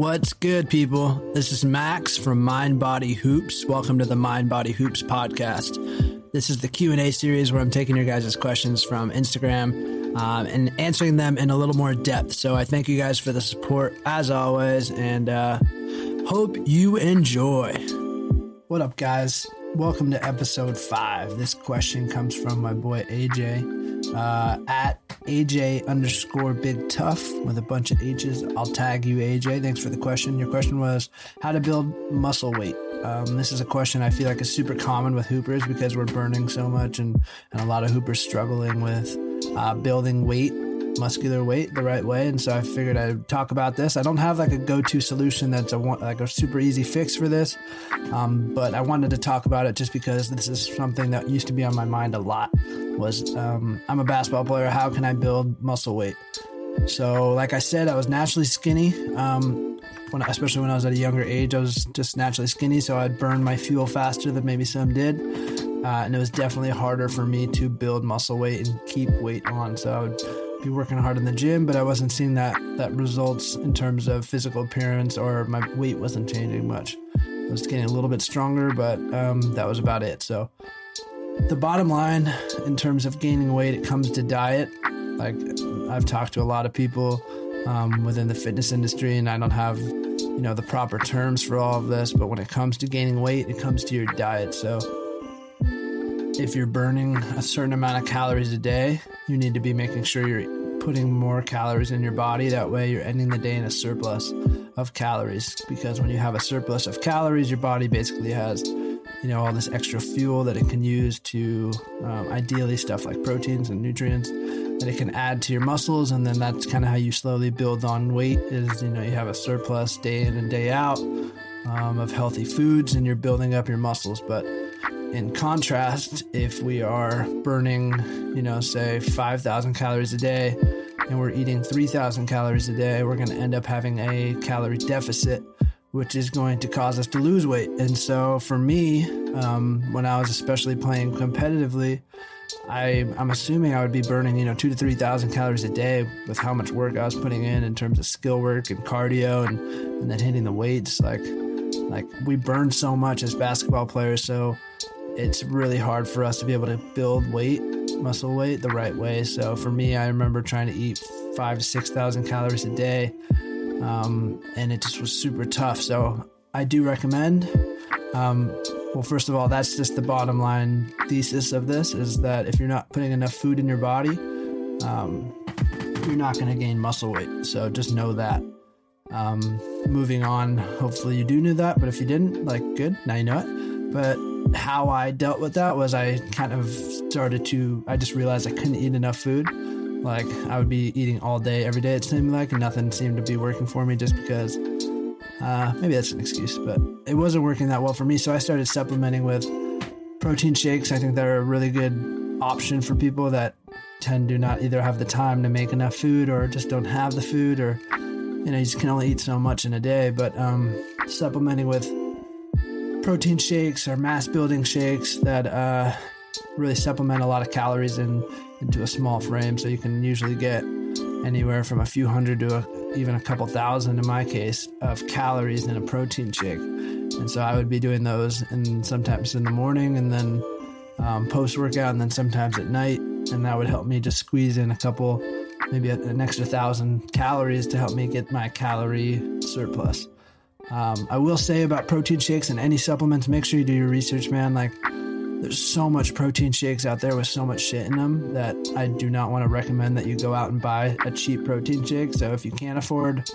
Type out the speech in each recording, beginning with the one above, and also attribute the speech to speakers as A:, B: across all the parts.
A: What's good, people? This is Max from Mind Body Hoops. Welcome to the Mind Body Hoops podcast. This is the Q and A series where I'm taking your guys' questions from Instagram um, and answering them in a little more depth. So I thank you guys for the support as always, and uh, hope you enjoy. What up, guys? Welcome to episode five. This question comes from my boy AJ uh, at AJ underscore big tough with a bunch of H's. I'll tag you, AJ. Thanks for the question. Your question was how to build muscle weight. Um, this is a question I feel like is super common with hoopers because we're burning so much, and, and a lot of hoopers struggling with uh, building weight muscular weight the right way. And so I figured I'd talk about this. I don't have like a go-to solution that's a like a super easy fix for this, um, but I wanted to talk about it just because this is something that used to be on my mind a lot. Was um, I'm a basketball player. How can I build muscle weight? So, like I said, I was naturally skinny. Um, when, especially when I was at a younger age, I was just naturally skinny, so I'd burn my fuel faster than maybe some did. Uh, and it was definitely harder for me to build muscle weight and keep weight on. So I would be working hard in the gym, but I wasn't seeing that that results in terms of physical appearance or my weight wasn't changing much. I was getting a little bit stronger, but um, that was about it. So the bottom line in terms of gaining weight, it comes to diet. Like I've talked to a lot of people um, within the fitness industry, and I don't have you know the proper terms for all of this. But when it comes to gaining weight, it comes to your diet. So if you're burning a certain amount of calories a day, you need to be making sure you're putting more calories in your body. That way, you're ending the day in a surplus of calories. Because when you have a surplus of calories, your body basically has, you know, all this extra fuel that it can use to, um, ideally, stuff like proteins and nutrients that it can add to your muscles. And then that's kind of how you slowly build on weight. Is you know you have a surplus day in and day out um, of healthy foods, and you're building up your muscles, but in contrast, if we are burning, you know, say 5,000 calories a day and we're eating 3,000 calories a day, we're going to end up having a calorie deficit, which is going to cause us to lose weight. And so for me, um, when I was especially playing competitively, I, I'm assuming I would be burning, you know, two to 3,000 calories a day with how much work I was putting in in terms of skill work and cardio and, and then hitting the weights. Like, like we burn so much as basketball players. So it's really hard for us to be able to build weight, muscle weight, the right way. So for me, I remember trying to eat five to six thousand calories a day, um, and it just was super tough. So I do recommend. Um, well, first of all, that's just the bottom line thesis of this: is that if you're not putting enough food in your body, um, you're not going to gain muscle weight. So just know that. Um, moving on, hopefully you do know that, but if you didn't, like, good, now you know it. But how I dealt with that was I kind of started to, I just realized I couldn't eat enough food. Like I would be eating all day, every day, it seemed like, and nothing seemed to be working for me just because uh, maybe that's an excuse, but it wasn't working that well for me. So I started supplementing with protein shakes. I think they're a really good option for people that tend to not either have the time to make enough food or just don't have the food or, you know, you just can only eat so much in a day. But um, supplementing with protein shakes or mass building shakes that uh, really supplement a lot of calories in, into a small frame. So you can usually get anywhere from a few hundred to a, even a couple thousand, in my case, of calories in a protein shake. And so I would be doing those, and sometimes in the morning, and then um, post workout, and then sometimes at night. And that would help me just squeeze in a couple, maybe an extra thousand calories to help me get my calorie surplus. Um, I will say about protein shakes and any supplements, make sure you do your research, man. Like, there's so much protein shakes out there with so much shit in them that I do not want to recommend that you go out and buy a cheap protein shake. So if you can't afford,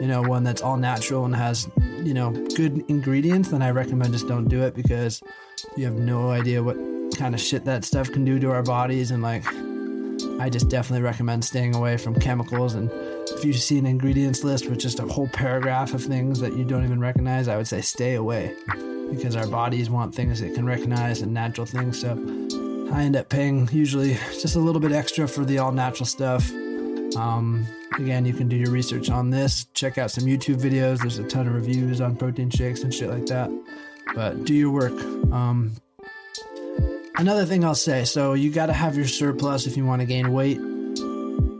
A: you know, one that's all natural and has, you know, good ingredients, then I recommend just don't do it because you have no idea what kind of shit that stuff can do to our bodies. And like, I just definitely recommend staying away from chemicals and if you see an ingredients list with just a whole paragraph of things that you don't even recognize, I would say stay away because our bodies want things it can recognize and natural things. So I end up paying usually just a little bit extra for the all natural stuff. Um, again, you can do your research on this. Check out some YouTube videos. There's a ton of reviews on protein shakes and shit like that. But do your work. Um, another thing I'll say so you got to have your surplus if you want to gain weight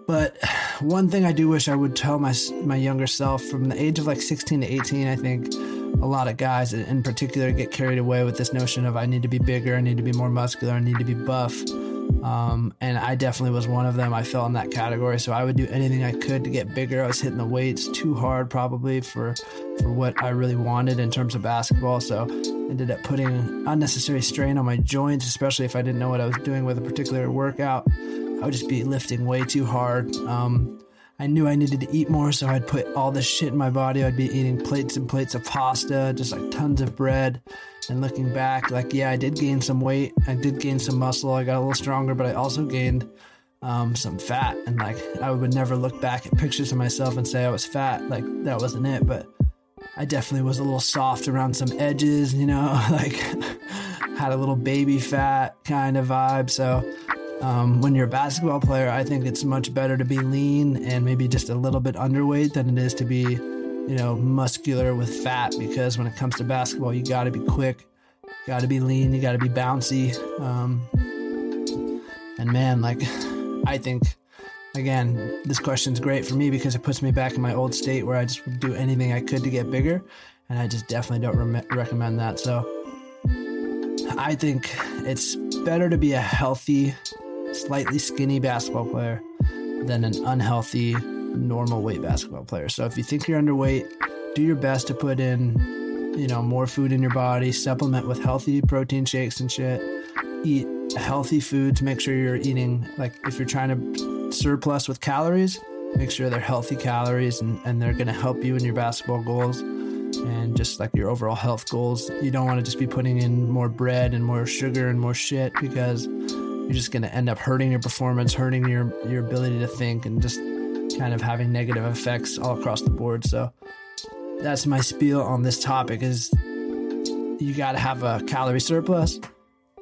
A: But one thing I do wish I would tell my my younger self from the age of like 16 to 18, I think a lot of guys in particular get carried away with this notion of I need to be bigger, I need to be more muscular, I need to be buff. Um, and I definitely was one of them. I fell in that category, so I would do anything I could to get bigger. I was hitting the weights too hard, probably for for what I really wanted in terms of basketball. So ended up putting unnecessary strain on my joints, especially if I didn't know what I was doing with a particular workout. I would just be lifting way too hard. Um, I knew I needed to eat more, so I'd put all this shit in my body. I'd be eating plates and plates of pasta, just like tons of bread. And looking back, like, yeah, I did gain some weight. I did gain some muscle. I got a little stronger, but I also gained um, some fat. And like, I would never look back at pictures of myself and say I was fat. Like, that wasn't it. But I definitely was a little soft around some edges, you know, like had a little baby fat kind of vibe. So, um, when you're a basketball player, I think it's much better to be lean and maybe just a little bit underweight than it is to be, you know, muscular with fat. Because when it comes to basketball, you got to be quick, got to be lean, you got to be bouncy. Um, and man, like, I think, again, this question's great for me because it puts me back in my old state where I just would do anything I could to get bigger. And I just definitely don't re- recommend that. So I think it's better to be a healthy, slightly skinny basketball player than an unhealthy, normal weight basketball player. So if you think you're underweight, do your best to put in, you know, more food in your body, supplement with healthy protein shakes and shit. Eat healthy food to make sure you're eating like if you're trying to surplus with calories, make sure they're healthy calories and, and they're gonna help you in your basketball goals and just like your overall health goals. You don't want to just be putting in more bread and more sugar and more shit because you're just going to end up hurting your performance, hurting your your ability to think, and just kind of having negative effects all across the board. So that's my spiel on this topic: is you got to have a calorie surplus.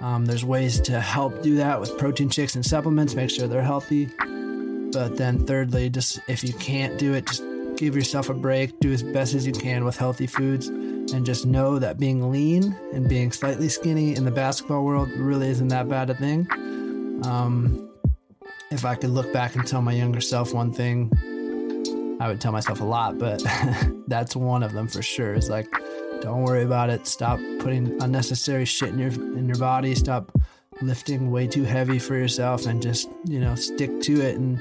A: Um, there's ways to help do that with protein shakes and supplements. Make sure they're healthy. But then, thirdly, just if you can't do it, just give yourself a break. Do as best as you can with healthy foods and just know that being lean and being slightly skinny in the basketball world really isn't that bad a thing. Um, if I could look back and tell my younger self one thing, I would tell myself a lot, but that's one of them for sure. It's like, don't worry about it. Stop putting unnecessary shit in your in your body. Stop lifting way too heavy for yourself, and just you know stick to it and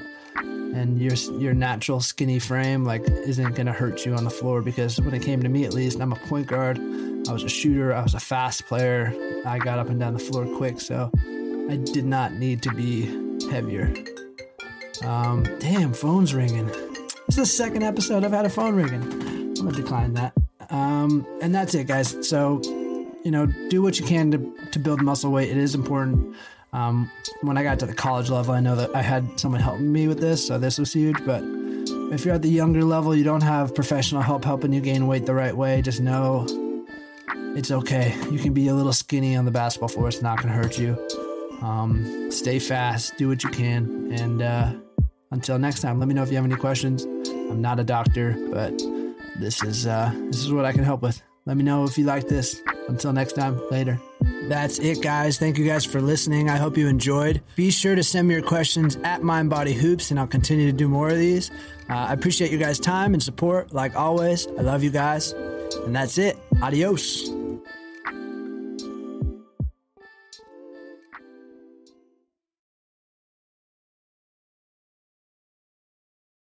A: and your your natural skinny frame like isn't going to hurt you on the floor because when it came to me at least I'm a point guard. I was a shooter. I was a fast player. I got up and down the floor quick so I did not need to be heavier. Um, damn phone's ringing. It's the second episode I've had a phone ringing. I'm gonna decline that. Um, and that's it guys. So you know do what you can to, to build muscle weight. It is important um, when I got to the college level, I know that I had someone helping me with this, so this was huge. But if you're at the younger level, you don't have professional help helping you gain weight the right way, just know it's okay. You can be a little skinny on the basketball floor, it's not going to hurt you. Um, stay fast, do what you can, and uh, until next time, let me know if you have any questions. I'm not a doctor, but this is uh, this is what I can help with. Let me know if you like this. Until next time, later. That's it, guys. Thank you guys for listening. I hope you enjoyed. Be sure to send me your questions at Mind Body Hoops, and I'll continue to do more of these. Uh, I appreciate you guys' time and support, like always. I love you guys. And that's it. Adios.